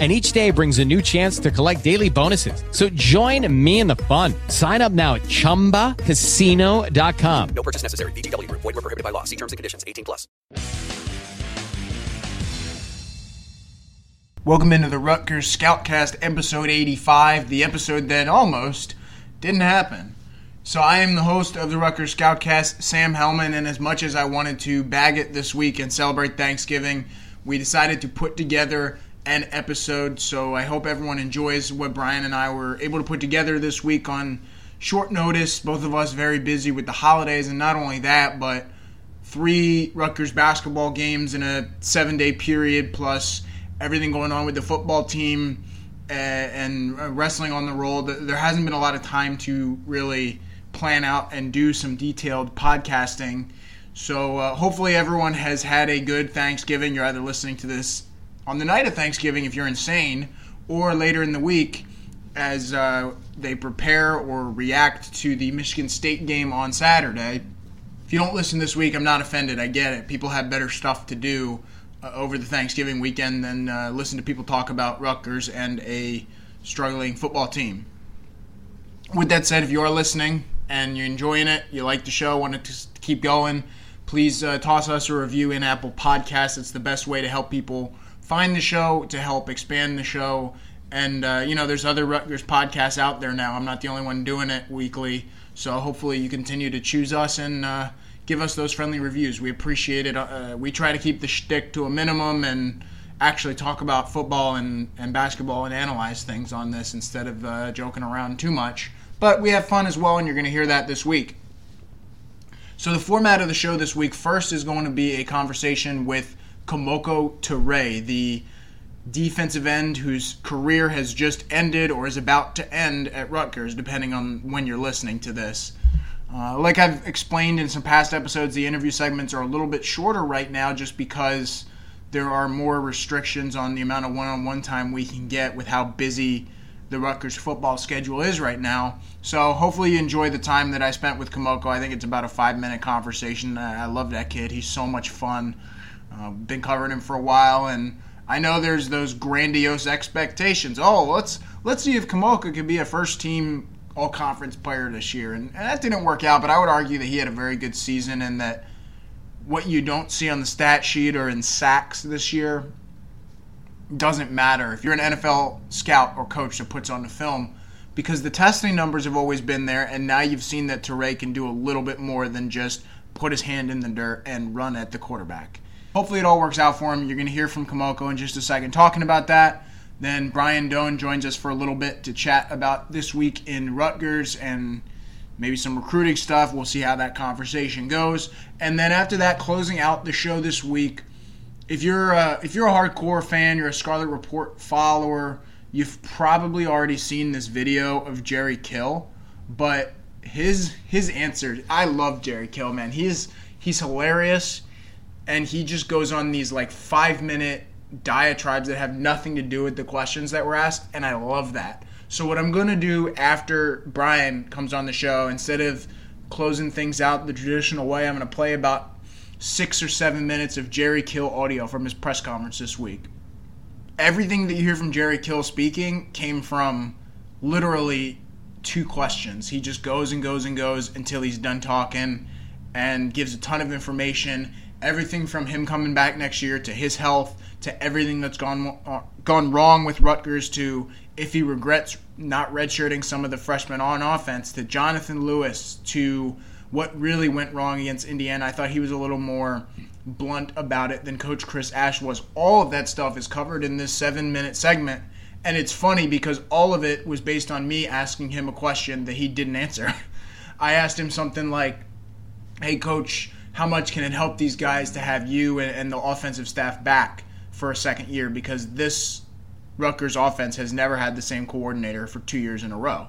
and each day brings a new chance to collect daily bonuses. So join me in the fun. Sign up now at ChumbaCasino.com. No purchase necessary. VGW. Void were prohibited by law. See terms and conditions. 18 plus. Welcome into the Rutgers Scoutcast episode 85, the episode that almost didn't happen. So I am the host of the Rutgers Scoutcast, Sam Hellman, and as much as I wanted to bag it this week and celebrate Thanksgiving, we decided to put together an episode. So I hope everyone enjoys what Brian and I were able to put together this week on short notice. Both of us very busy with the holidays, and not only that, but three Rutgers basketball games in a seven day period, plus everything going on with the football team and wrestling on the roll. There hasn't been a lot of time to really plan out and do some detailed podcasting. So uh, hopefully everyone has had a good Thanksgiving. You're either listening to this on the night of Thanksgiving if you're insane, or later in the week as uh, they prepare or react to the Michigan State game on Saturday. If you don't listen this week, I'm not offended. I get it. People have better stuff to do uh, over the Thanksgiving weekend than uh, listen to people talk about Rutgers and a struggling football team. With that said, if you are listening and you're enjoying it, you like the show, want to keep going, please uh, toss us a review in Apple Podcasts. It's the best way to help people find the show, to help expand the show. And, uh, you know, there's other Rutgers podcasts out there now. I'm not the only one doing it weekly. So hopefully you continue to choose us and uh, give us those friendly reviews. We appreciate it. Uh, we try to keep the shtick to a minimum and actually talk about football and, and basketball and analyze things on this instead of uh, joking around too much. But we have fun as well, and you're going to hear that this week. So the format of the show this week first is going to be a conversation with Kemoko Turay, the defensive end whose career has just ended or is about to end at Rutgers, depending on when you're listening to this. Uh, like I've explained in some past episodes, the interview segments are a little bit shorter right now just because there are more restrictions on the amount of one on one time we can get with how busy the Rutgers football schedule is right now. So hopefully you enjoy the time that I spent with Kemoko. I think it's about a five minute conversation. I love that kid. He's so much fun. Uh, been covering him for a while, and I know there's those grandiose expectations. Oh, let's let's see if Kemoko could be a first team all conference player this year, and, and that didn't work out. But I would argue that he had a very good season, and that what you don't see on the stat sheet or in sacks this year doesn't matter if you're an NFL scout or coach that puts on the film because the testing numbers have always been there, and now you've seen that Turay can do a little bit more than just put his hand in the dirt and run at the quarterback hopefully it all works out for him. You're going to hear from Kemoko in just a second talking about that. Then Brian Dohn joins us for a little bit to chat about this week in Rutgers and maybe some recruiting stuff. We'll see how that conversation goes. And then after that, closing out the show this week, if you're a, if you're a hardcore fan, you're a Scarlet Report follower, you've probably already seen this video of Jerry Kill, but his his answer, I love Jerry Kill, man. He's he's hilarious and he just goes on these like five minute diatribes that have nothing to do with the questions that were asked, and I love that. So what I'm gonna do after Brian comes on the show, instead of closing things out the traditional way, I'm gonna play about six or seven minutes of Jerry Kill audio from his press conference this week. Everything that you hear from Jerry Kill speaking came from literally two questions. He just goes and goes and goes until he's done talking and gives a ton of information everything from him coming back next year to his health to everything that's gone uh, gone wrong with Rutgers to if he regrets not redshirting some of the freshmen on offense to Jonathan Lewis to what really went wrong against Indiana. I thought he was a little more blunt about it than Coach Chris Ash was. All of that stuff is covered in this seven minute segment. And it's funny because all of it was based on me asking him a question that he didn't answer. I asked him something like, Hey, coach, how much can it help these guys to have you and, and the offensive staff back for a second year because this Rutgers offense has never had the same coordinator for two years in a row.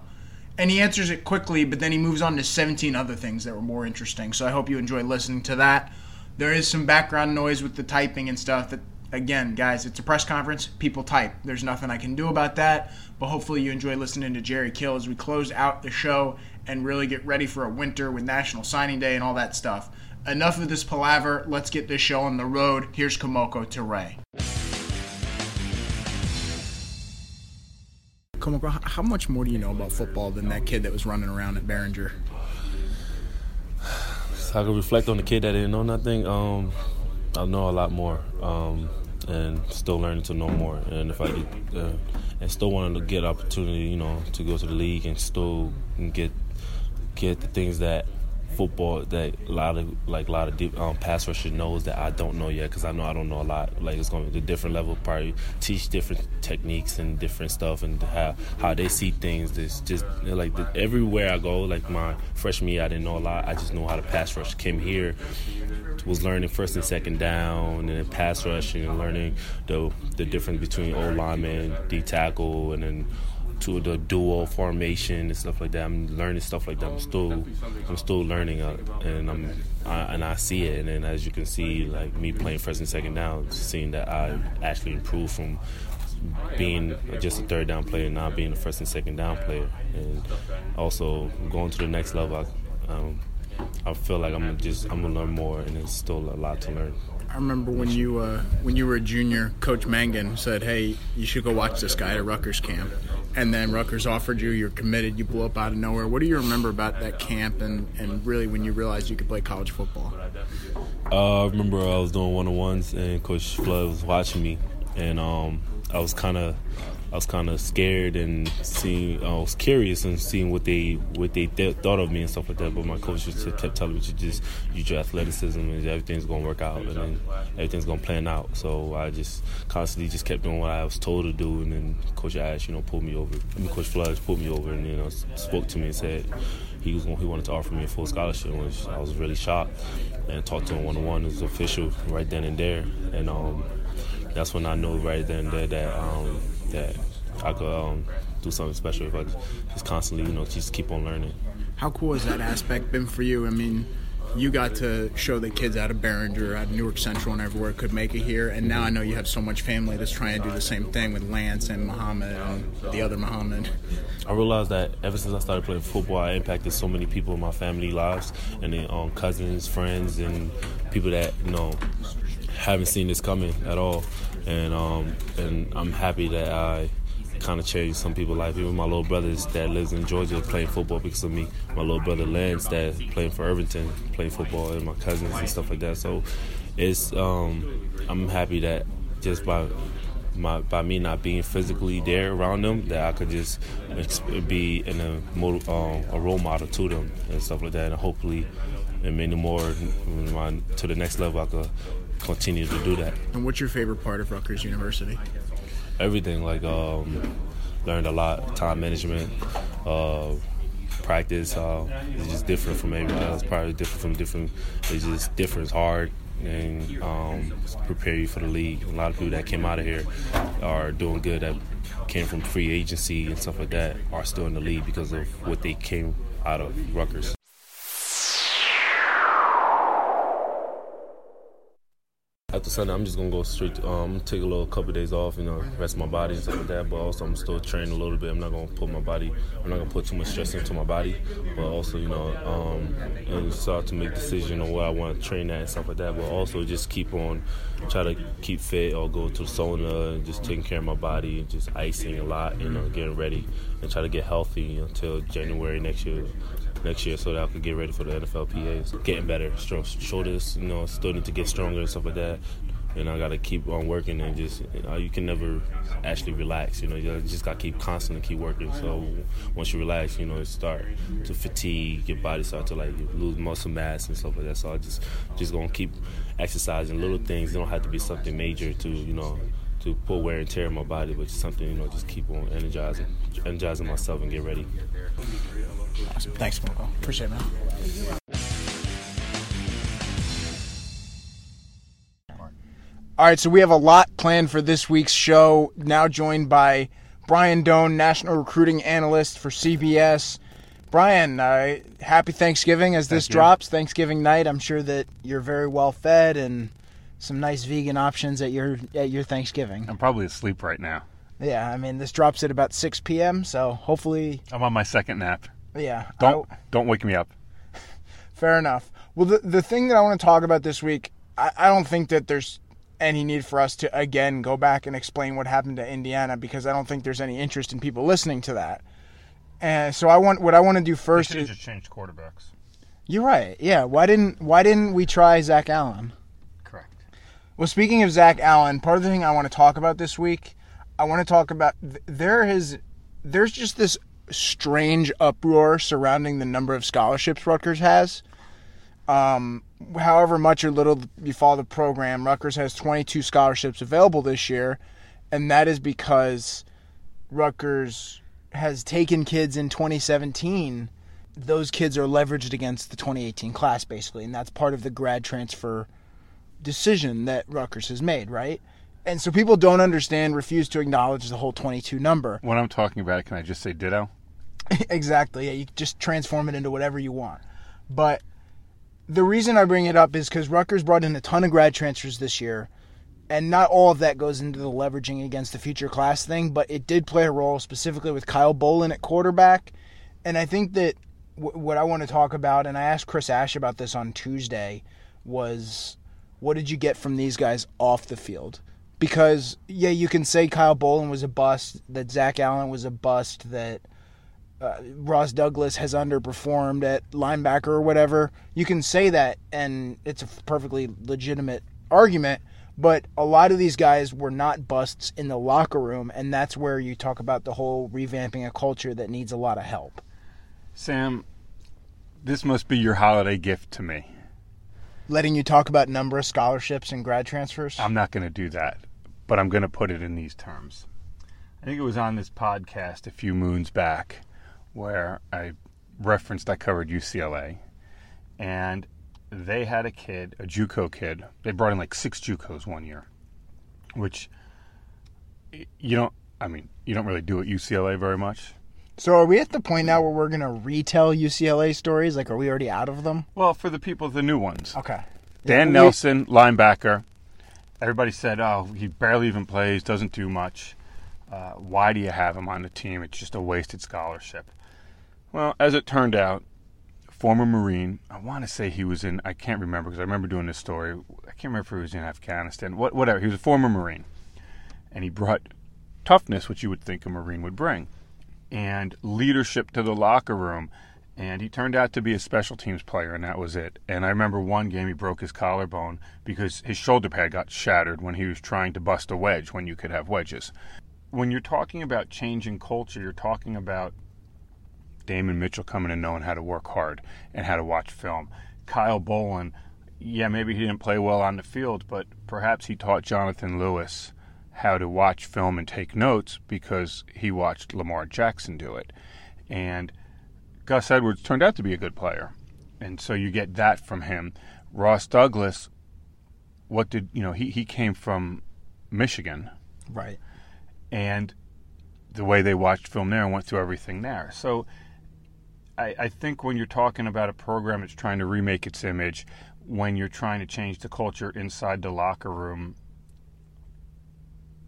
And he answers it quickly, but then he moves on to 17 other things that were more interesting. So I hope you enjoy listening to that. there is some background noise with the typing and stuff that again, guys, it's a press conference. People type. There's nothing I can do about that. But hopefully, you enjoy listening to Jerry Kill as we close out the show and really get ready for a winter with National Signing Day and all that stuff. Enough of this palaver. Let's get this show on the road. Here's Kamoko to Ray. Kemoko, how much more do you know about football than that kid that was running around at Barringer? So I can reflect on the kid that didn't know nothing. Um, I know a lot more, um, and still learning to know more. And if I get, uh, and still wanting to get opportunity, you know, to go to the league and still get get the things that football that a lot of like a lot of deep, um, pass rushers knows that I don't know yet because I know I don't know a lot. Like it's going to be a different level. Probably teach different techniques and different stuff and how how they see things. It's just like the, everywhere I go. Like my freshman year, I didn't know a lot. I just know how to pass rush. Came here, was learning first and second down and then pass rushing and learning the the difference between O lineman, D tackle, and then to the dual formation and stuff like that. I'm learning stuff like that. I'm still, I'm still learning, uh, and I'm, I, and I see it. And then as you can see, like me playing first and second down, seeing that I actually improved from being just a third down player, now being a first and second down player, and also going to the next level. I, um, I feel like I'm just I'm gonna learn more, and there's still a lot to learn. I remember when you uh, when you were a junior, Coach Mangan said, "Hey, you should go watch this guy at Rutgers camp." And then Rutgers offered you, you're committed, you blew up out of nowhere. What do you remember about that camp and, and really when you realized you could play college football? Uh, I remember I was doing one on ones and Coach Flood was watching me, and um, I was kind of I was kind of scared and seeing I was curious and seeing what they what they th- thought of me and stuff like that. But my coach just kept telling me to just use your athleticism and everything's gonna work out and then everything's gonna plan out. So I just constantly just kept doing what I was told to do. And then Coach Ash, you know, pulled me over. I mean, Coach Flood pulled me over and you know spoke to me and said he was he wanted to offer me a full scholarship, which I was really shocked. And talked to him one on one. It was official right then and there. And um, that's when I knew right then and there that um, that I could um, do something special if I just constantly, you know, just keep on learning. How cool has that aspect been for you? I mean, you got to show the kids out of Barringer, out of Newark Central, and everywhere could make it here. And now I know you have so much family that's trying to do the same thing with Lance and Muhammad and the other Muhammad. I realized that ever since I started playing football, I impacted so many people in my family lives, and then um, cousins, friends, and people that you know haven't seen this coming at all. And um, and I'm happy that I kind of changed some people's life. Even my little brothers that lives in Georgia playing football because of me. My little brother Lance that playing for Irvington playing football, and my cousins and stuff like that. So it's um, I'm happy that just by my by me not being physically there around them, that I could just be in a um, a role model to them and stuff like that, and hopefully, and many more to the next level, I could continue to do that. And what's your favorite part of Rutgers University? everything. Like um, learned a lot, time management, uh, practice. Uh, it's just different from everybody else. Probably different from different. It's just different. It's hard and um, prepare you for the league. A lot of people that came out of here are doing good. That came from free agency and stuff like that are still in the league because of what they came out of Rutgers. After Sunday, I'm just gonna go straight. Um, take a little couple of days off, you know, rest my body and stuff like that. But also, I'm still training a little bit. I'm not gonna put my body. I'm not gonna put too much stress into my body. But also, you know, um, and start to make decision on what I want to train at and stuff like that. But also, just keep on, try to keep fit or go to sauna and just taking care of my body and just icing a lot, you know, getting ready and try to get healthy until January next year next year so that I could get ready for the NFL NFLPA. getting better, strong shoulders, you know, still need to get stronger and stuff like that. And I got to keep on working and just you, know, you can never actually relax. You know, you just got to keep constantly keep working. So once you relax, you know, it start to fatigue, your body start to like lose muscle mass and stuff like that. So I just just gonna keep exercising little things. It don't have to be something major to you know to put wear and tear in my body, but just something you know, just keep on energizing, energizing myself and get ready. Awesome. Thanks, Marco. Appreciate it, man. All right, so we have a lot planned for this week's show. Now joined by Brian Dohn, national recruiting analyst for CBS. Brian, uh, happy Thanksgiving as this Thank you. drops. Thanksgiving night. I'm sure that you're very well fed and some nice vegan options at your at your Thanksgiving. I'm probably asleep right now. Yeah, I mean this drops at about 6 p.m. So hopefully, I'm on my second nap. yeah. Don't I- don't wake me up. Fair enough. Well, the the thing that I want to talk about this week, I, I don't think that there's any need for us to again go back and explain what happened to Indiana because I don't think there's any interest in people listening to that. And so I want what I want to do first. Is, just changed quarterbacks. you're right. Yeah. Why didn't Why didn't we try Zach Allen? Well, speaking of Zach Allen, part of the thing I want to talk about this week, I want to talk about there is there's just this strange uproar surrounding the number of scholarships Rutgers has. Um, however much or little you follow the program, Rutgers has 22 scholarships available this year, and that is because Rutgers has taken kids in 2017. Those kids are leveraged against the 2018 class, basically, and that's part of the grad transfer decision that Rutgers has made, right? And so people don't understand, refuse to acknowledge the whole 22 number. When I'm talking about it, can I just say ditto? exactly. Yeah, you just transform it into whatever you want. But the reason I bring it up is because Rutgers brought in a ton of grad transfers this year, and not all of that goes into the leveraging against the future class thing, but it did play a role specifically with Kyle Bolin at quarterback. And I think that w- what I want to talk about, and I asked Chris Ash about this on Tuesday, was what did you get from these guys off the field? Because yeah, you can say Kyle Bolin was a bust, that Zach Allen was a bust, that uh, Ross Douglas has underperformed at linebacker or whatever. You can say that, and it's a perfectly legitimate argument. But a lot of these guys were not busts in the locker room, and that's where you talk about the whole revamping a culture that needs a lot of help. Sam, this must be your holiday gift to me. Letting you talk about number of scholarships and grad transfers. I'm not going to do that, but I'm going to put it in these terms. I think it was on this podcast a few moons back where I referenced I covered UCLA, and they had a kid, a JUCO kid. They brought in like six JUCOs one year, which you don't. I mean, you don't really do at UCLA very much. So are we at the point now where we're gonna retell UCLA stories? Like, are we already out of them? Well, for the people, the new ones. Okay. Dan we- Nelson, linebacker. Everybody said, "Oh, he barely even plays, doesn't do much. Uh, why do you have him on the team? It's just a wasted scholarship." Well, as it turned out, former Marine. I want to say he was in. I can't remember because I remember doing this story. I can't remember if he was in Afghanistan. What, whatever. He was a former Marine, and he brought toughness, which you would think a Marine would bring, and leadership to the locker room. And he turned out to be a special teams player, and that was it. And I remember one game he broke his collarbone because his shoulder pad got shattered when he was trying to bust a wedge when you could have wedges. When you're talking about changing culture, you're talking about Damon Mitchell coming and knowing how to work hard and how to watch film. Kyle Bolin, yeah, maybe he didn't play well on the field, but perhaps he taught Jonathan Lewis how to watch film and take notes because he watched Lamar Jackson do it. And Gus Edwards turned out to be a good player. And so you get that from him. Ross Douglas, what did, you know, he, he came from Michigan Right. and the way they watched film there and went through everything there. So I, I think when you're talking about a program that's trying to remake its image, when you're trying to change the culture inside the locker room,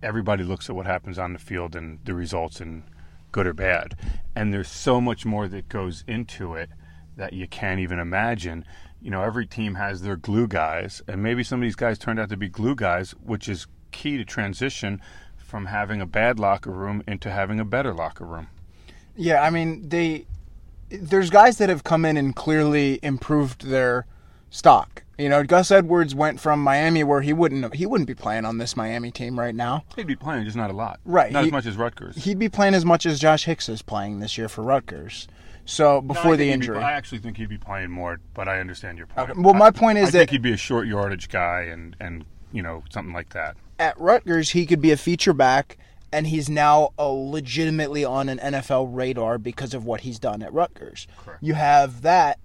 everybody looks at what happens on the field and the results and good or bad. And there's so much more that goes into it that you can't even imagine. You know, every team has their glue guys, and maybe some of these guys turned out to be glue guys, which is key to transition from having a bad locker room into having a better locker room. Yeah, I mean they there's guys that have come in and clearly improved their stock. You know, Gus Edwards went from Miami where he wouldn't he wouldn't be playing on this Miami team right now. He'd be playing, just not a lot. Right, Not he- as much as Rutgers. He'd be playing as much as Josh Hicks is playing this year for Rutgers. So before think the he'd be- injury. I actually think he'd be playing more, but I understand your point. Okay, well, my point is I think that- he'd be a short yardage guy and, and you know something like that. at Rutgers, he could be a feature back, and he's now legitimately on an NFL radar because of what he's done at Rutgers. You have that.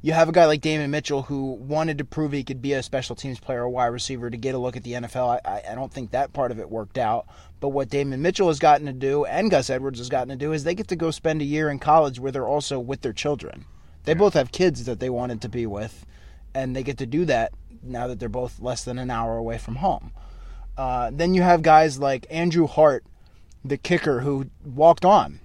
You have a guy like Damon Mitchell who wanted to prove he could be a special teams player, a wide receiver, to get a look at the NFL. I, I don't think that part of it worked out. But what Damon Mitchell has gotten to do and Gus Edwards has gotten to do is they get to go spend a year in college where they're also with their children. They both have kids that they wanted to be with, and they get to do that now that they're both less than an hour away from home. Uh, then you have guys like Andrew Hart, the kicker, who walked on.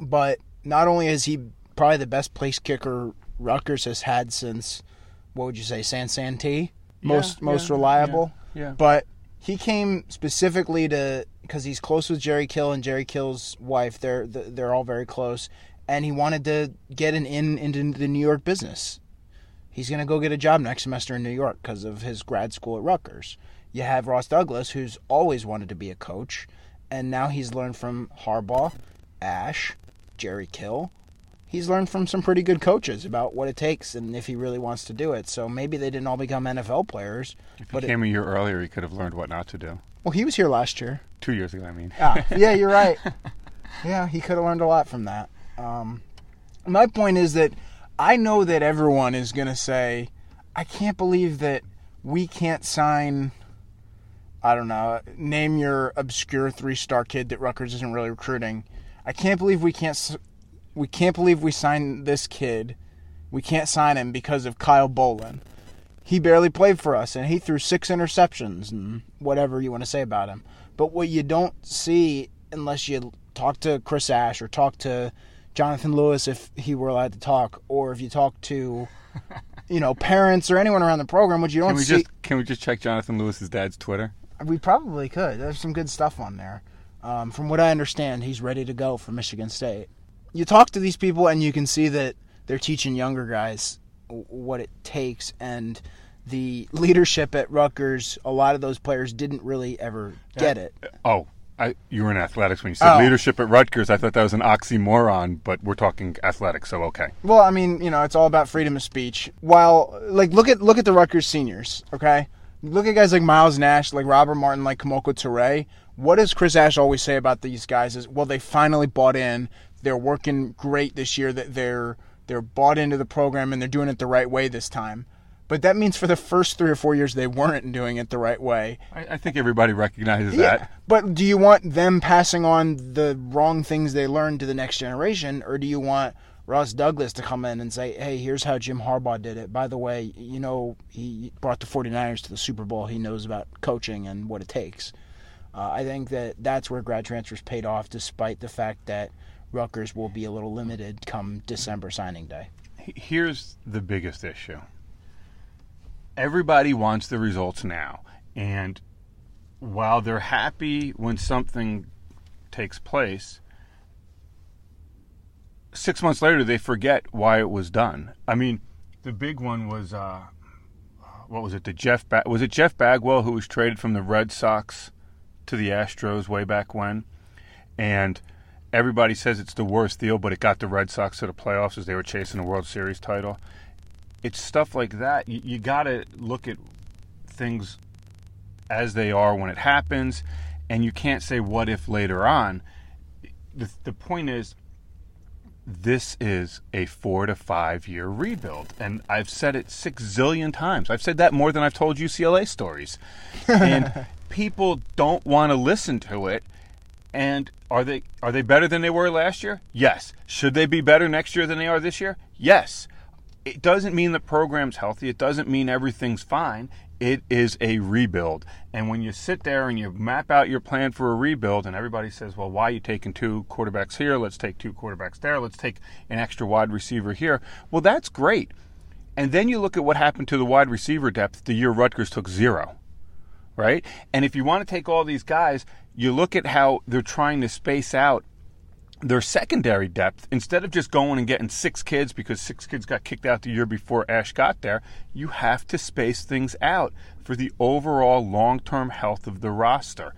But not only is he probably the best place kicker Rutgers has had since, what would you say, San Santee? Most Yeah, most yeah, reliable. yeah. But he came specifically to because he's close with Jerry Kill and Jerry Kill's wife. They're they're all very close, and he wanted to get an in into the New York business. He's going to go get a job next semester in New York because of his grad school at Rutgers. You have Ross Douglas, who's always wanted to be a coach, and now he's learned from Harbaugh, Ash, Jerry Kill. He's learned from some pretty good coaches about what it takes and if he really wants to do it. So maybe they didn't all become NFL players, If he but it, came a year earlier, he could have learned what not to do. well, he was here last year. Two years ago, I mean. Ah, yeah, you're right. Yeah, he could have learned a lot from that. Um, my point is that I know that everyone is going to say, I can't believe that we can't sign, I don't know, name your obscure three star kid that Rutgers isn't really recruiting. I can't believe we can't, we can't believe we signed this kid. We can't sign him because of Kyle Bolin. He barely played for us and he threw six interceptions and whatever you want to say about him. But what you don't see unless you talk to Chris Ash or talk to Jonathan Lewis if he were allowed to talk, or if you talk to, you know, parents or anyone around the program, what you don't Can we see. just can we just check Jonathan Lewis's dad's Twitter? We probably could. There's some good stuff on there. Um, from what I understand, he's ready to go for Michigan State. You talk to these people, and you can see that they're teaching younger guys what it takes, and the leadership at Rutgers. A lot of those players didn't really ever get it. Oh, I, you were in athletics when you said Oh. leadership at Rutgers. I thought that was an oxymoron, but we're talking athletics, so okay. Well, I mean, you know, it's all about freedom of speech. While, like, look at look at the Rutgers seniors, okay? Look at guys like Miles Nash, like Robert Martin, like Kemoko Turay. What does Chris Ash always say about these guys? Is well, they finally bought in. They're working great this year. That they're they're bought into the program and they're doing it the right way this time. But that means for the first three or four years they weren't doing it the right way. I, I think everybody recognizes that. But do you want them passing on the wrong things they learned to the next generation, or do you want Ross Douglas to come in and say, hey, here's how Jim Harbaugh did it? By the way, you know, he brought the 49ers to the Super Bowl. He knows about coaching and what it takes. Uh, I think that that's where grad transfers paid off, despite the fact that Rutgers will be a little limited come December signing day. Here's the biggest issue. Everybody wants the results now, and while they're happy when something takes place, six months later they forget why it was done. I mean, the big one was uh, what was it? The Jeff ba- was it Jeff Bagwell who was traded from the Red Sox to the Astros way back when, and everybody says it's the worst deal, but it got the Red Sox to the playoffs as they were chasing a World Series title. It's stuff like that. You, you got to look at things as they are when it happens, and you can't say what if later on. The, the point is, this is a four to five year rebuild. And I've said it six zillion times. I've said that more than I've told UCLA stories. And people don't want to listen to it. And are they are they better than they were last year? Yes. Should they be better next year than they are this year? Yes. It doesn't mean the program's healthy. It doesn't mean everything's fine. It is a rebuild. And when you sit there and you map out your plan for a rebuild, and everybody says, well, why are you taking two quarterbacks here? Let's take two quarterbacks there. Let's take an extra wide receiver here. Well, that's great. And then you look at what happened to the wide receiver depth the year Rutgers took zero right? And if you want to take all these guys, you look at how they're trying to space out their secondary depth instead of just going and getting six kids because six kids got kicked out the year before Ash got there. You have to space things out for the overall long term health of the roster.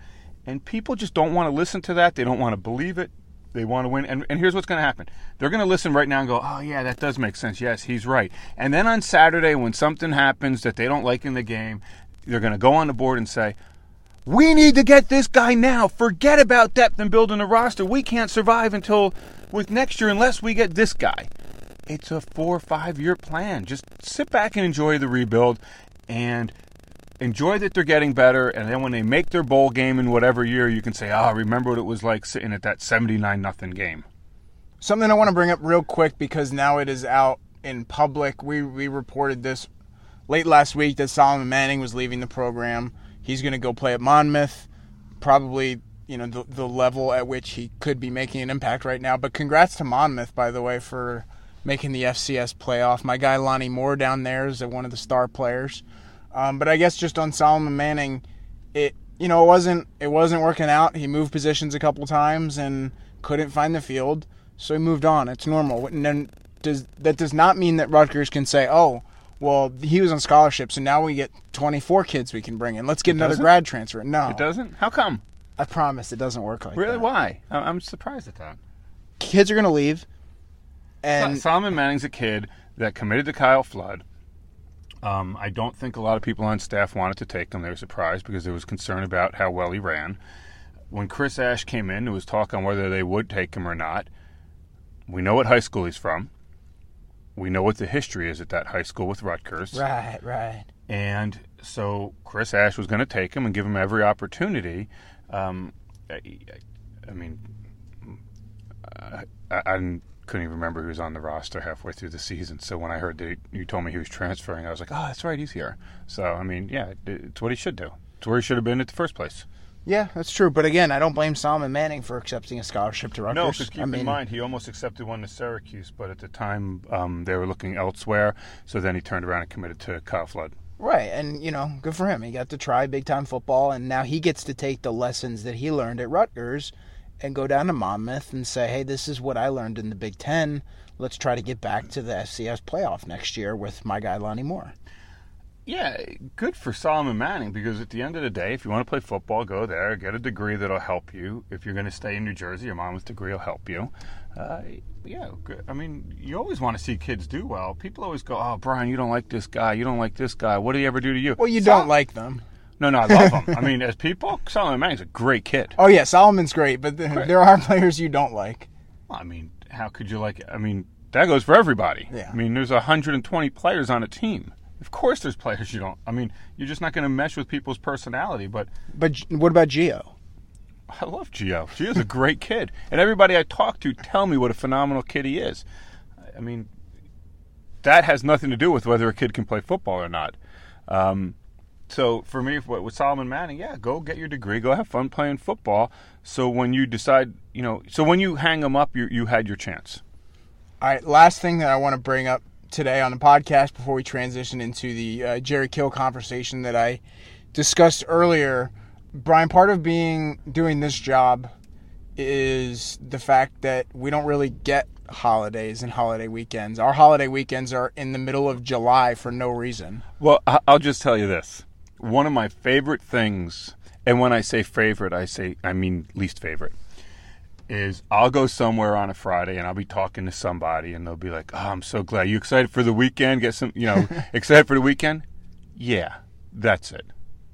And people just don't want to listen to that. They don't want to believe it. They want to win. And, and here's what's going to happen they're going to listen right now and go, oh, yeah, that does make sense. Yes, he's right. And then on Saturday, when something happens that they don't like in the game, they're going to go on the board and say, we need to get this guy now. Forget about depth and building a roster. We can't survive until with next year unless we get this guy. It's a four or five year plan. Just sit back and enjoy the rebuild and enjoy that they're getting better. And then when they make their bowl game in whatever year, you can say, oh, remember what it was like sitting at that 79 nothing game. Something I want to bring up real quick because now it is out in public. We we reported this late last week that Solomon Manning was leaving the program. He's going to go play at Monmouth, probably you know the, the level at which he could be making an impact right now. But congrats to Monmouth, by the way, for making the FCS playoff. My guy Lonnie Moore down there is one of the star players. Um, but I guess just on Solomon Manning, it you know it wasn't it wasn't working out. He moved positions a couple times and couldn't find the field, so he moved on. It's normal. And then does that does not mean that Rutgers can say, oh. Well, he was on scholarship, so now we get 24 kids we can bring in. Let's get another doesn't? grad transfer. No, It doesn't? How come? I promise it doesn't work like Really? that. Really? Why? I'm surprised at that. Kids are going to leave, and Solomon Manning's a kid that committed to Kyle Flood. Um, I don't think a lot of people on staff wanted to take him. They were surprised because there was concern about how well he ran. When Chris Ash came in, there was talk on whether they would take him or not. We know what high school he's from. We know what the history is at that high school with Rutgers. right, right. And so Chris Ash was going to take him and give him every opportunity. Um, I, I mean, I, I couldn't even remember who was on the roster halfway through the season. So when I heard that you told me he was transferring, I was like, oh, that's right, he's here. So, I mean, yeah, it- it's what he should do. It's where he should have been at the first place. Yeah, that's true. But again, I don't blame Solomon Manning for accepting a scholarship to Rutgers. No, because keep I mean, in mind, he almost accepted one to Syracuse, but at the time um, they were looking elsewhere. So then he turned around and committed to Kyle Flood. right, and you know, good for him. He got to try big time football, and now he gets to take the lessons that he learned at Rutgers and go down to Monmouth and say, "Hey, this is what I learned in the Big Ten. Let's try to get back to the FCS playoff next year with my guy Lonnie Moore." Yeah, good for Solomon Manning because at the end of the day, if you want to play football, go there, get a degree that'll help you. If you're going to stay in New Jersey, your mom's degree will help you. Uh, yeah, good. I mean, you always want to see kids do well. People always go, "Oh, Brian, you don't like this guy. You don't like this guy. What did he ever do to you?" Well, you Sol- don't like them. No, no, I love them. I mean, as people, Solomon Manning's a great kid. Oh yeah, Solomon's great, but th- there are players you don't like. Well, I mean, how could you like it? I mean, that goes for everybody. Yeah. I mean, there's 120 players on a team. Of course, there's players you don't. I mean, you're just not going to mesh with people's personality. But But what about Gio? I love Gio. Gio's a great kid, and everybody I talk to tell me what a phenomenal kid he is. I mean, that has nothing to do with whether a kid can play football or not. Um, so for me, with Solomon Manning, yeah, go get your degree, go have fun playing football. So when you decide, you know, so when you hang them up, you you had your chance. All right, last thing that I want to bring up today on the podcast before we transition into the uh, Jerry Kill conversation that I discussed earlier. Brian, part of being doing this job is the fact that we don't really get holidays and holiday weekends. Our holiday weekends are in the middle of July for no reason. Well, I'll just tell you this. One of my favorite things, and when I say favorite, I say I mean least favorite, is I'll go somewhere on a Friday and I'll be talking to somebody and they'll be like, "Oh, I'm so glad. You excited for the weekend? Get some, you know, excited for the weekend?" Yeah, that's it.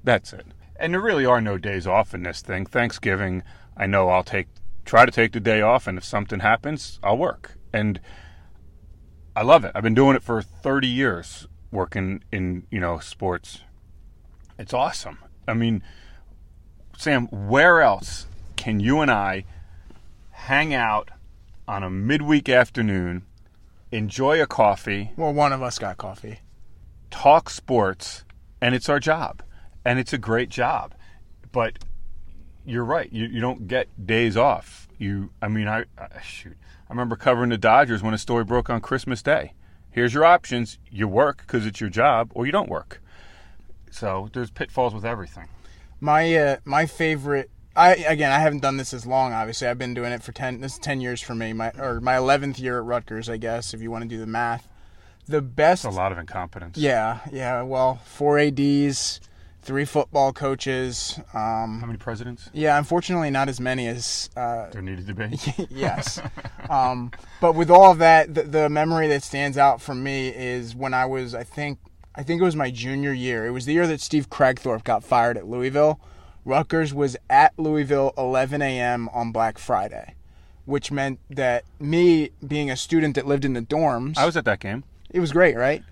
That's it. And there really are no days off in this thing. Thanksgiving, I know I'll take try to take the day off and if something happens, I'll work. And I love it. I've been doing it for 30 years working in, you know, sports. It's awesome. I mean, Sam, where else can you and I hang out on a midweek afternoon, enjoy a coffee, Well, one of us got coffee. talk sports, and it's our job. And it's a great job. But you're right. You, you don't get days off. You, I mean, I, I shoot. I remember covering the Dodgers when a story broke on Christmas Day. Here's your options: you work because it's your job, or you don't work. So there's pitfalls with everything. My uh, my favorite. I again, I haven't done this as long. Obviously, I've been doing it for ten. This is ten years for me. My or my eleventh year at Rutgers, I guess, if you want to do the math. The best. It's a lot of incompetence. Yeah, yeah. Well, four ads, three football coaches. Um, How many presidents? yeah, unfortunately, not as many as uh, There needed to be. yes. Um, but with all of that, the, the memory that stands out for me is when I was, I think, I think it was my junior year. It was the year that Steve Kragthorpe got fired at Louisville. Rutgers was at Louisville 11 a.m. on Black Friday. which meant that me being a student that lived in the dorms, I was at that game. it was great, right?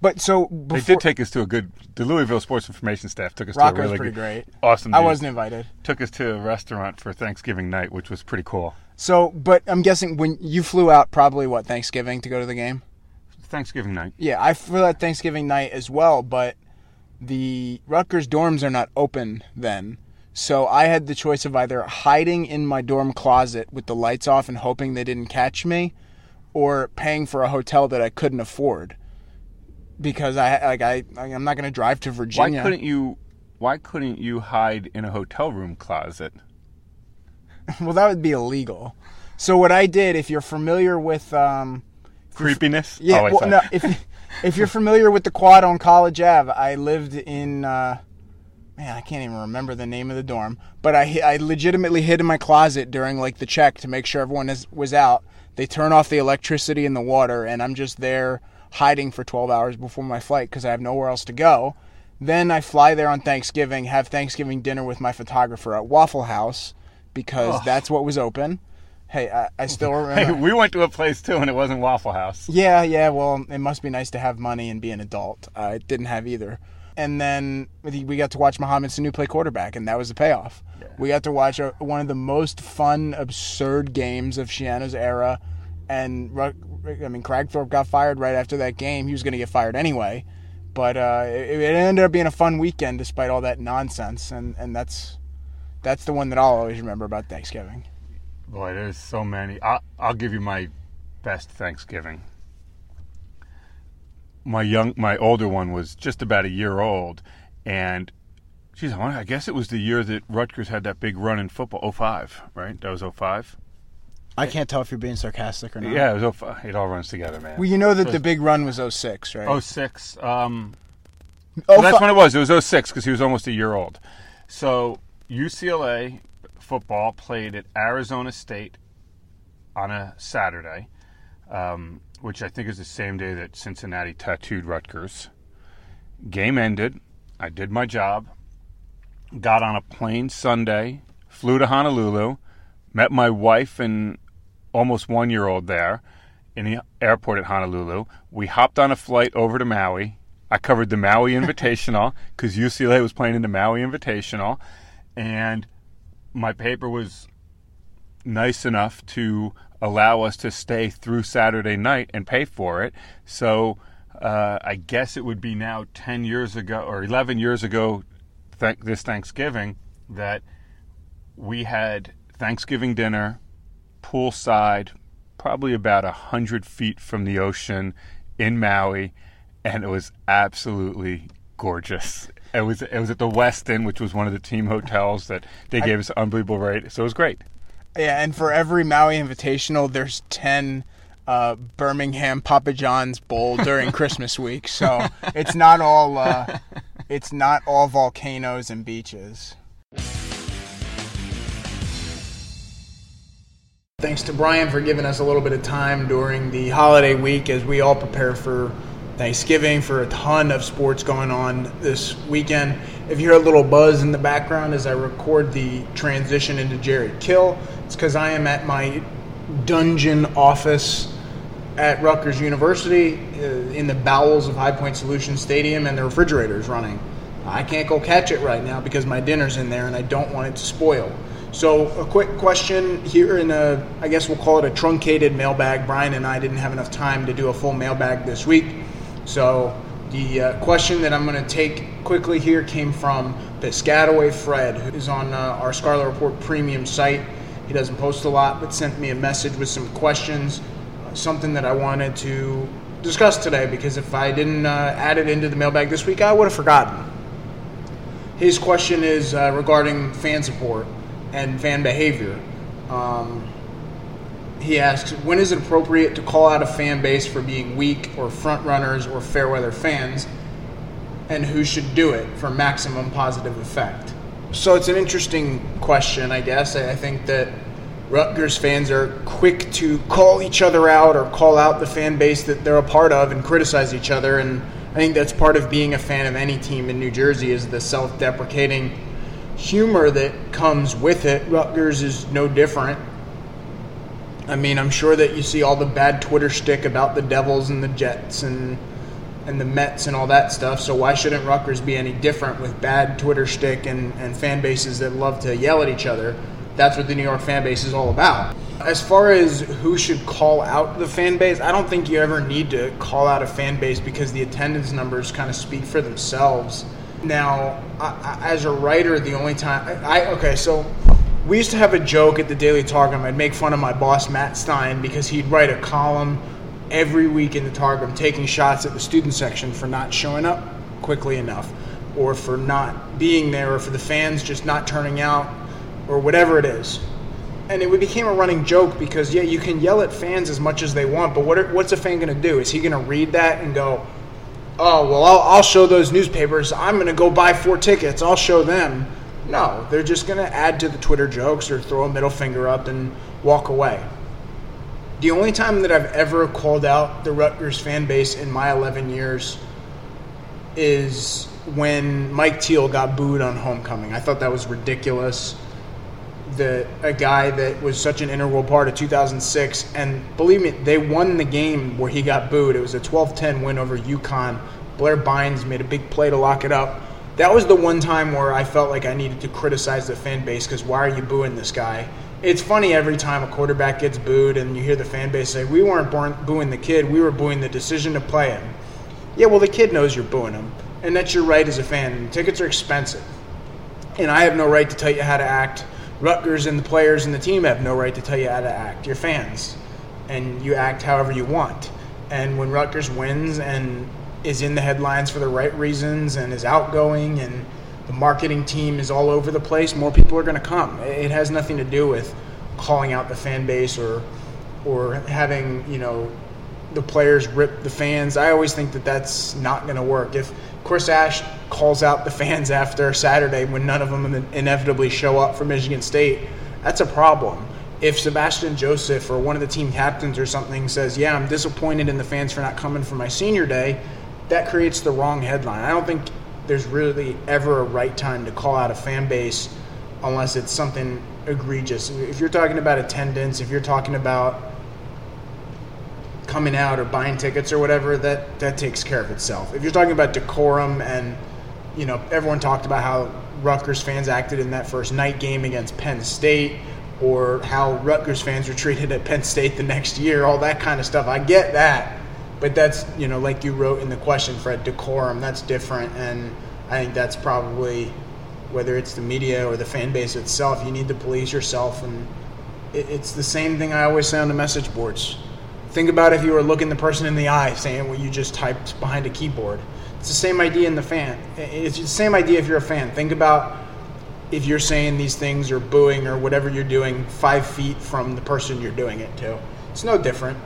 But so They did take us to a good. The Louisville Sports Information staff took us to a really pretty good, great. awesome. I dude. wasn't invited. Took us to a restaurant for Thanksgiving night, which was pretty cool. So, but I'm guessing when you flew out, probably what Thanksgiving to go to the game. Thanksgiving night. Yeah, I flew out Thanksgiving night as well, but the Rutgers dorms are not open then. So I had the choice of either hiding in my dorm closet with the lights off and hoping they didn't catch me, or paying for a hotel that I couldn't afford. Because I like I I'm not going to drive to Virginia. Why couldn't you? Why couldn't you hide in a hotel room closet? well, that would be illegal. So what I did, if you're familiar with um, Creepiness. Yeah, Oh, well, no, if if you're familiar with the quad on College Ave, I lived in uh, man, I can't even remember the name of the dorm, but I I legitimately hid in my closet during like the check to make sure everyone is, was out. They turn off the electricity and the water, and I'm just there hiding for 12 hours before my flight because I have nowhere else to go. Then I fly there on Thanksgiving, have Thanksgiving dinner with my photographer at Waffle House because that's what was open. Hey, I, I still remember. Hey, we went to a place too, and it wasn't Waffle House. Yeah, yeah. Well, it must be nice to have money and be an adult. I didn't have either. And then we got to watch Mohamed Sanu play quarterback, and that was the payoff. We got to watch a, one of the most fun, absurd games of Schiano's era. And I mean, Kragthorpe got fired right after that game. He was going to get fired anyway, but uh, it, it ended up being a fun weekend despite all that nonsense. And, and that's that's the one that I'll always remember about Thanksgiving. Boy, there's so many. I'll, I'll give you my best Thanksgiving. My young, my older one was just about a year old, and geez, I guess it was the year that Rutgers had that big run in football. 05, right? That was 05? I can't tell if you're being sarcastic or not. Yeah, it was 05. It all runs together, man. Well, you know that the big run was 06, right? 06. Um, Oh, Well, that's when it was. It was 06 because he was almost a year old. So UCLA football played at Arizona State on a Saturday, um, which I think is the same day that Cincinnati tattooed Rutgers. Game ended. I did my job. Got on a plane Sunday. Flew to Honolulu. Met my wife and almost one year old there in the airport at Honolulu. We hopped on a flight over to Maui. I covered the Maui Invitational because UCLA was playing in the Maui Invitational, and my paper was nice enough to allow us to stay through Saturday night and pay for it. So uh, I guess it would be now 10 years ago or 11 years ago, th- this Thanksgiving, that we had Thanksgiving dinner poolside, probably about a hundred feet from the ocean in Maui, and it was absolutely gorgeous. It was it was at the Westin, which was one of the team hotels that they gave us an unbelievable rate. So it was great. Yeah, and for every Maui Invitational, there's 10 uh, Birmingham Papa John's bowl during Christmas week. So it's not all uh, it's not all volcanoes and beaches. Thanks to Brian for giving us a little bit of time during the holiday week as we all prepare for Thanksgiving for a ton of sports going on this weekend. If you hear a little buzz in the background as I record the transition into Jerry Kill, it's because I am at my dungeon office at Rutgers University uh, in the bowels of High Point Solutions Stadium, and the refrigerator is running. I can't go catch it right now because my dinner's in there and I don't want it to spoil. So, a quick question here in a, I guess we'll call it a truncated mailbag. Brian and I didn't have enough time to do a full mailbag this week. So, the uh, question that I'm going to take quickly here came from Piscataway Fred, who is on uh, our Scarlet Report premium site. He doesn't post a lot, but sent me a message with some questions, uh, something that I wanted to discuss today because if I didn't uh, add it into the mailbag this week, I would have forgotten. His question is uh, regarding fan support and fan behavior. Um, he asks, when is it appropriate to call out a fan base for being weak or front runners or fair weather fans, and who should do it for maximum positive effect? So it's an interesting question, I guess. I think that Rutgers fans are quick to call each other out or call out the fan base that they're a part of and criticize each other. And I think that's part of being a fan of any team in New Jersey is the self-deprecating humor that comes with it. Rutgers is no different. I mean, I'm sure that you see all the bad Twitter stick about the Devils and the Jets and and the Mets and all that stuff. So why shouldn't Rutgers be any different with bad Twitter shtick and, and fan bases that love to yell at each other? That's what the New York fan base is all about. As far as who should call out the fan base, I don't think you ever need to call out a fan base because the attendance numbers kind of speak for themselves. Now, I, I, as a writer, the only time I, I okay, so we used to have a joke at the Daily Targum. I'd make fun of my boss Matt Stein because he'd write a column every week in the Targum taking shots at the student section for not showing up quickly enough, or for not being there, or for the fans just not turning out, or whatever it is. And it became a running joke because yeah, you can yell at fans as much as they want, but what are, what's a fan going to do? Is he going to read that and go, "Oh, well, I'll, I'll show those newspapers. I'm going to go buy four tickets. I'll show them." No, they're just going to add to the Twitter jokes or throw a middle finger up and walk away. The only time that I've ever called out the Rutgers fan base in my 11 years is when Mike Teel got booed on homecoming. I thought that was ridiculous. That a guy that was such an integral part of 2006, and believe me, they won the game where he got booed. It was a 12-10 win over UConn. Blair Bynes made a big play to lock it up. That was the one time where I felt like I needed to criticize the fan base because why are you booing this guy? It's funny every time a quarterback gets booed and you hear the fan base say, "We weren't booing the kid, we were booing the decision to play him." Yeah, well, the kid knows you're booing him, and that's your right as a fan. Tickets are expensive, and I have no right to tell you how to act. Rutgers and the players and the team have no right to tell you how to act. You're fans, and you act however you want. And when Rutgers wins and is in the headlines for the right reasons and is outgoing and the marketing team is all over the place, more people are going to come. It has nothing to do with calling out the fan base or or having you know the players rip the fans. I always think that that's not going to work. If Chris Ash calls out the fans after Saturday when none of them inevitably show up for Michigan State, that's a problem. If Sebastian Joseph or one of the team captains or something says, "Yeah, I'm disappointed in the fans for not coming for my senior day," that creates the wrong headline. I don't think there's really ever a right time to call out a fan base unless it's something egregious. If you're talking about attendance, if you're talking about coming out or buying tickets or whatever, that that takes care of itself. If you're talking about decorum and you know, everyone talked about how Rutgers fans acted in that first night game against Penn State or how Rutgers fans were treated at Penn State the next year, all that kind of stuff. I get that. But that's, you know, like you wrote in the question, Fred, decorum, that's different. And I think that's probably, whether it's the media or the fan base itself, you need to police yourself. And it, it's the same thing I always say on the message boards. Think about if you were looking the person in the eye saying what you just typed behind a keyboard. It's the same idea in the fan. It's the same idea if you're a fan. Think about if you're saying these things or booing or whatever you're doing five feet from the person you're doing it to. It's no different.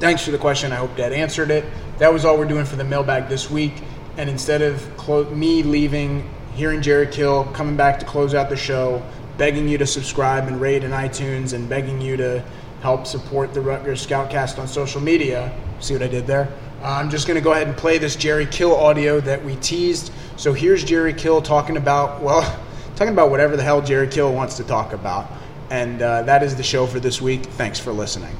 Thanks for the question. I hope that answered it. That was all we're doing for the mailbag this week. And instead of clo- me leaving, hearing Jerry Kill, coming back to close out the show, begging you to subscribe and rate in iTunes, and begging you to help support the Rutgers Scoutcast on social media. See what I did there? Uh, I'm just going to go ahead and play this Jerry Kill audio that we teased. So here's Jerry Kill talking about, well, talking about whatever the hell Jerry Kill wants to talk about. And uh, that is the show for this week. Thanks for listening.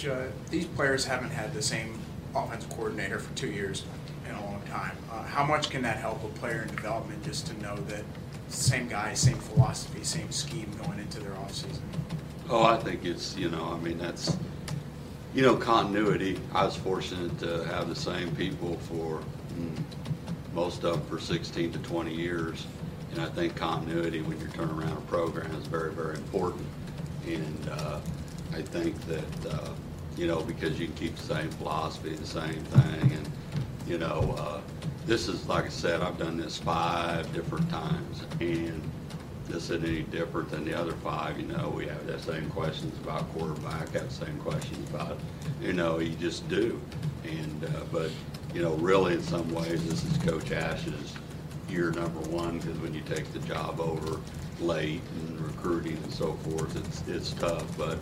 Coach, uh, these players haven't had the same offensive coordinator for two years in a long time. Uh, how much can that help a player in development just to know that same guy, same philosophy, same scheme going into their offseason? Oh, I think it's, you know, I mean, that's, you know, continuity. I was fortunate to have the same people for mm, most of them for 16 to 20 years. And I think continuity when you're turning around a program is very, very important. And uh, I think that, uh, you know, because you can keep the same philosophy, the same thing. And, you know, uh, this is, like I said, I've done this five different times. And this isn't any different than the other five. You know, we have the same questions about quarterback, have the same questions about, you know, you just do. And, uh, but, you know, really in some ways, this is Coach Ash's year number one because when you take the job over late and recruiting and so forth, it's, it's tough. But,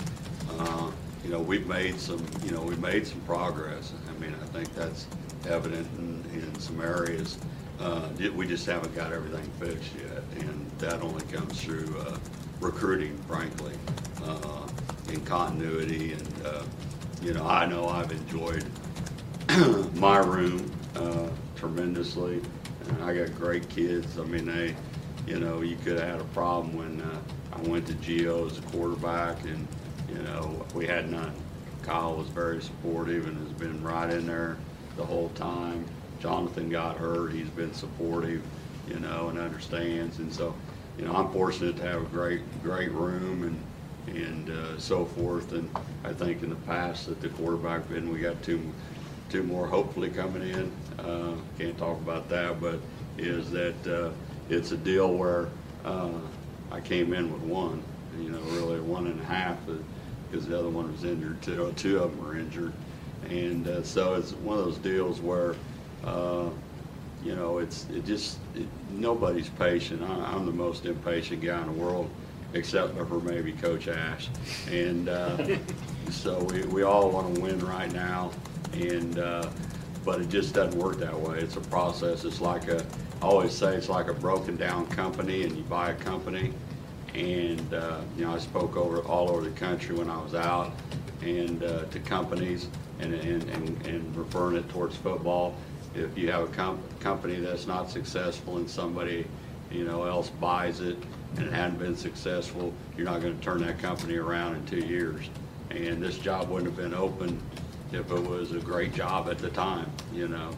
uh, you know, we've made some, you know, we've made some progress. I mean, I think that's evident in, in some areas. Uh, we just haven't got everything fixed yet, and that only comes through uh, recruiting, frankly, uh, and continuity. And uh, you know, I know I've enjoyed my room uh, tremendously. And I got great kids. I mean, they, you know, you could have had a problem when uh, I went to Gio as a quarterback, and you know, we had none. Kyle was very supportive and has been right in there the whole time. Jonathan got hurt. He's been supportive, you know, and understands. And so, you know, I'm fortunate to have a great, great room and and uh, so forth. And I think in the past that the quarterback been, we got two, two more hopefully coming in. Uh, can't talk about that, but is that uh, it's a deal where uh, I came in with one, you know, really one and a half, because the other one was injured too. Two of them were injured, and uh, so it's one of those deals where. Uh, you know, it's it just it, nobody's patient. I, I'm the most impatient guy in the world, except for maybe Coach Ash, and uh, so we, we all want to win right now, and uh, but it just doesn't work that way. It's a process. It's like a I always say it's like a broken down company, and you buy a company, and uh, you know I spoke over all over the country when I was out, and uh, to companies and, and, and, and referring it towards football. If you have a com- company that's not successful and somebody you know else buys it and it hadn't been successful, you're not going to turn that company around in two years. And this job wouldn't have been open if it was a great job at the time. You know,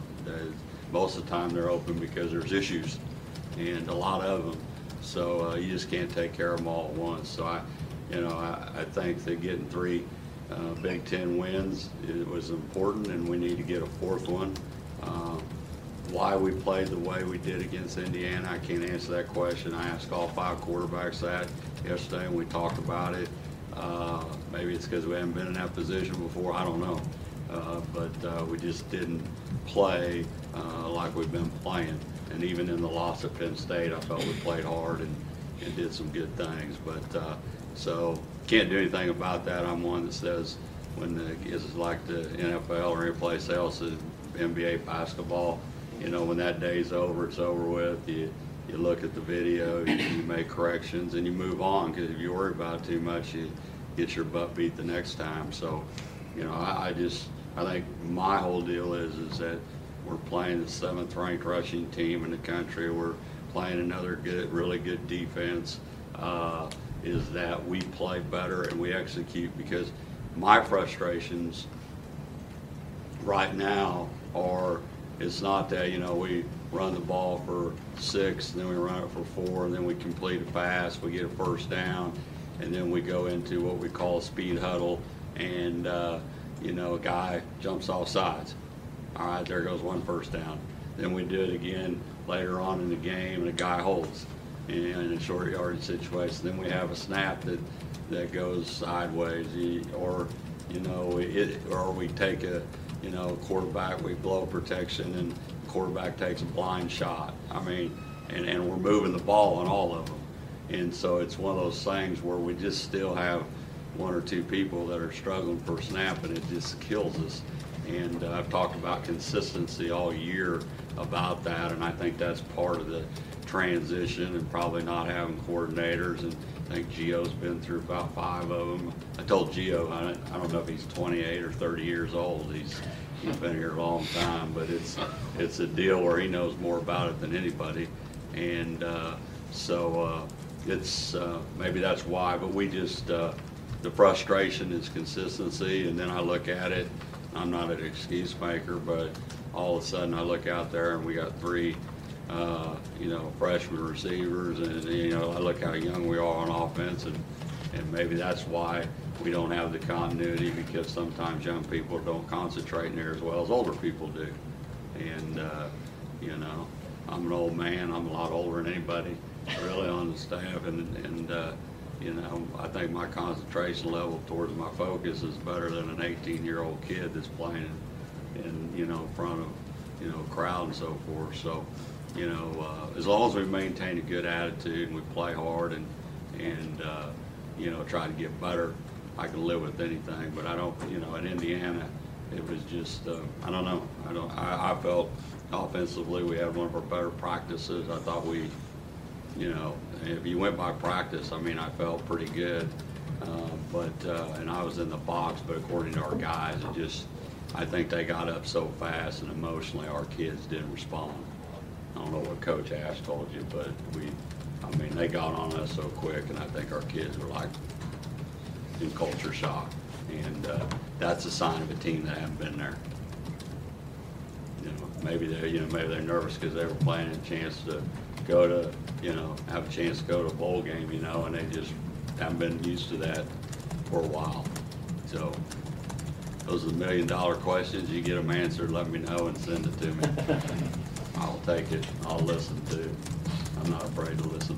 most of the time they're open because there's issues, and a lot of them. So uh, you just can't take care of them all at once. So I, you know, I, I think that getting three uh, Big Ten wins it was important, and we need to get a fourth one. Uh, why we played the way we did against Indiana, I can't answer that question. I asked all five quarterbacks that yesterday, and we talked about it. Uh, maybe it's because we haven't been in that position before. I don't know. Uh, but uh, we just didn't play uh, like we've been playing. And even in the loss at Penn State, I felt we played hard and, and did some good things. But uh, so can't do anything about that. I'm one that says when the, it's like the NFL or any place else, uh, NBA basketball, you know, when that day's over, it's over with. You you look at the video, you, you make corrections, and you move on. Because if you worry about it too much, you get your butt beat the next time. So, you know, I, I just I think my whole deal is is that we're playing the seventh ranked rushing team in the country. We're playing another good, really good defense. Uh, is that we play better and we execute because my frustrations right now are it's not that you know we run the ball for six, and then we run it for four, and then we complete a pass, we get a first down, and then we go into what we call a speed huddle, and uh, you know a guy jumps off sides. All right, there goes one first down. Then we do it again later on in the game, and a guy holds in, a short yardage situation. Then we have a snap that that goes sideways, or you know, it, or we take a you know quarterback, we blow protection, and quarterback takes a blind shot. I mean, and, and we're moving the ball on all of them. And so it's one of those things where we just still have one or two people that are struggling for a snap, and it just kills us. And uh, I've talked about consistency all year about that, and I think that's part of the transition and probably not having coordinators. And I think Gio's been through about five of them. I told Gio, I don't, I don't know if he's 28 or 30 years old. He's he's been here a long time, but it's it's a deal where he knows more about it than anybody, and uh, so uh, it's uh, maybe that's why. But we just uh, the frustration is consistency, and then I look at it. I'm not an excuse maker, but all of a sudden I look out there and we got three. Uh, you know, freshman receivers, and you know, I look how young we are on offense, and and maybe that's why we don't have the continuity because sometimes young people don't concentrate near as well as older people do. And, uh, you know, I'm an old man, I'm a lot older than anybody really on the staff, and, and, uh, you know, I think my concentration level towards my focus is better than an 18-year-old kid that's playing in, you know, in front of, you know, a crowd and so forth. So, you know, uh, as long as we maintain a good attitude and we play hard and, and, uh, you know, try to get better, I can live with anything. But I don't, you know, in Indiana, it was just, uh, I don't know. I don't, I, I felt offensively, we had one of our better practices. I thought we, you know, if you went by practice, I mean, I felt pretty good. Uh, but uh, and I was in the box, but according to our guys, it just I think they got up so fast and emotionally, our kids didn't respond. I don't know what Coach Ash told you, but we, I mean, they got on us so quick, and I think our kids were like in culture shock, and uh, that's a sign of a team that haven't been there. You know, maybe they're, you know, maybe they're nervous because they were playing a chance to go to, you know, have a chance to go to a bowl game, you know, and they just haven't been used to that for a while. So those are the million dollar questions. You get them answered, let me know and send it to me. I'll take it. I'll listen too. I'm not afraid to listen.